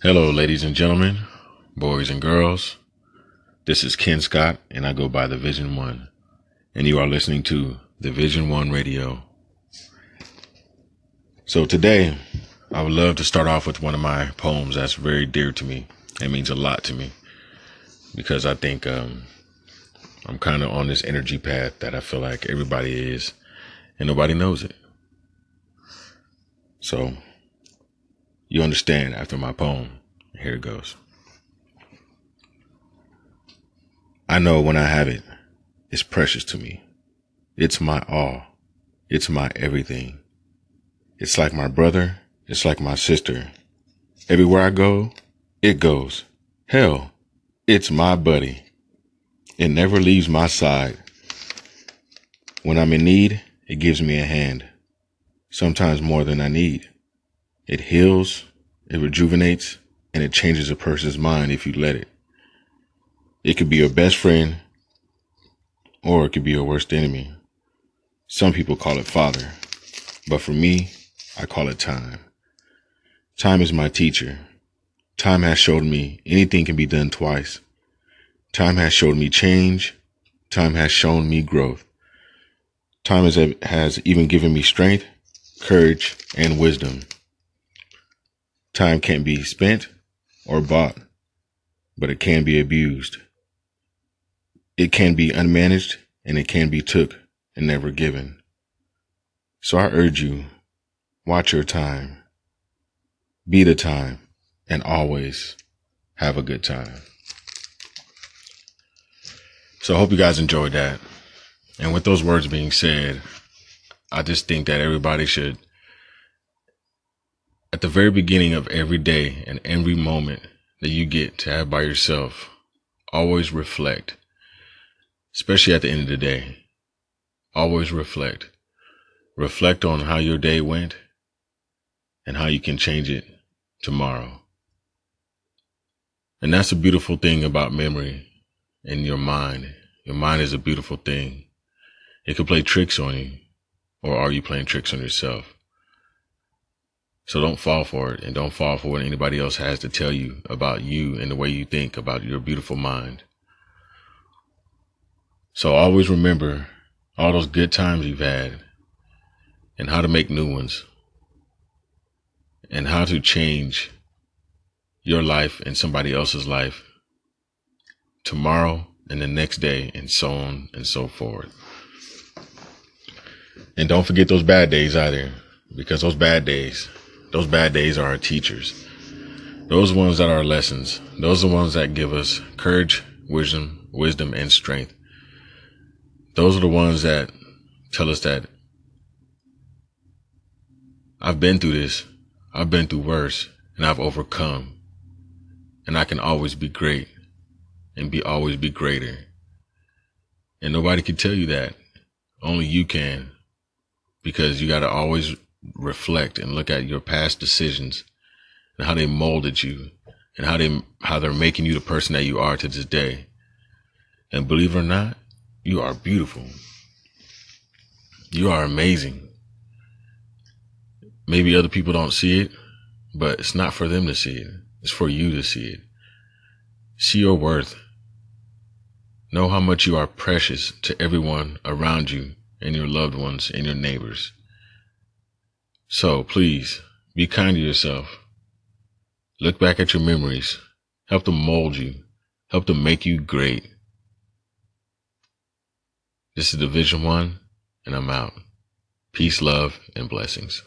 Hello, ladies and gentlemen, boys and girls. This is Ken Scott, and I go by the Vision One, and you are listening to the Vision One Radio. So today, I would love to start off with one of my poems that's very dear to me. It means a lot to me because I think um, I'm kind of on this energy path that I feel like everybody is, and nobody knows it. So you understand after my poem. Here it goes. I know when I have it, it's precious to me. It's my all. It's my everything. It's like my brother. It's like my sister. Everywhere I go, it goes. Hell, it's my buddy. It never leaves my side. When I'm in need, it gives me a hand. Sometimes more than I need. It heals, it rejuvenates, and it changes a person's mind if you let it. It could be your best friend, or it could be your worst enemy. Some people call it father, but for me, I call it time. Time is my teacher. Time has showed me anything can be done twice. Time has showed me change. Time has shown me growth. Time has, has even given me strength, courage, and wisdom. Time can't be spent or bought, but it can be abused. It can be unmanaged and it can be took and never given. So I urge you, watch your time, be the time, and always have a good time. So I hope you guys enjoyed that. And with those words being said, I just think that everybody should at the very beginning of every day and every moment that you get to have by yourself, always reflect, especially at the end of the day. Always reflect. Reflect on how your day went and how you can change it tomorrow. And that's a beautiful thing about memory and your mind. Your mind is a beautiful thing. It can play tricks on you, or are you playing tricks on yourself? So don't fall for it and don't fall for what anybody else has to tell you about you and the way you think about your beautiful mind. So always remember all those good times you've had and how to make new ones and how to change your life and somebody else's life tomorrow and the next day and so on and so forth. And don't forget those bad days either because those bad days those bad days are our teachers. Those ones that are lessons. Those are the ones that give us courage, wisdom, wisdom, and strength. Those are the ones that tell us that I've been through this. I've been through worse and I've overcome. And I can always be great and be always be greater. And nobody can tell you that. Only you can. Because you got to always reflect and look at your past decisions and how they molded you and how they how they're making you the person that you are to this day. And believe it or not, you are beautiful. You are amazing. Maybe other people don't see it, but it's not for them to see it. It's for you to see it. See your worth. Know how much you are precious to everyone around you and your loved ones and your neighbors. So please be kind to yourself. Look back at your memories. Help them mold you. Help them make you great. This is the Vision One, and I'm out. Peace, love, and blessings.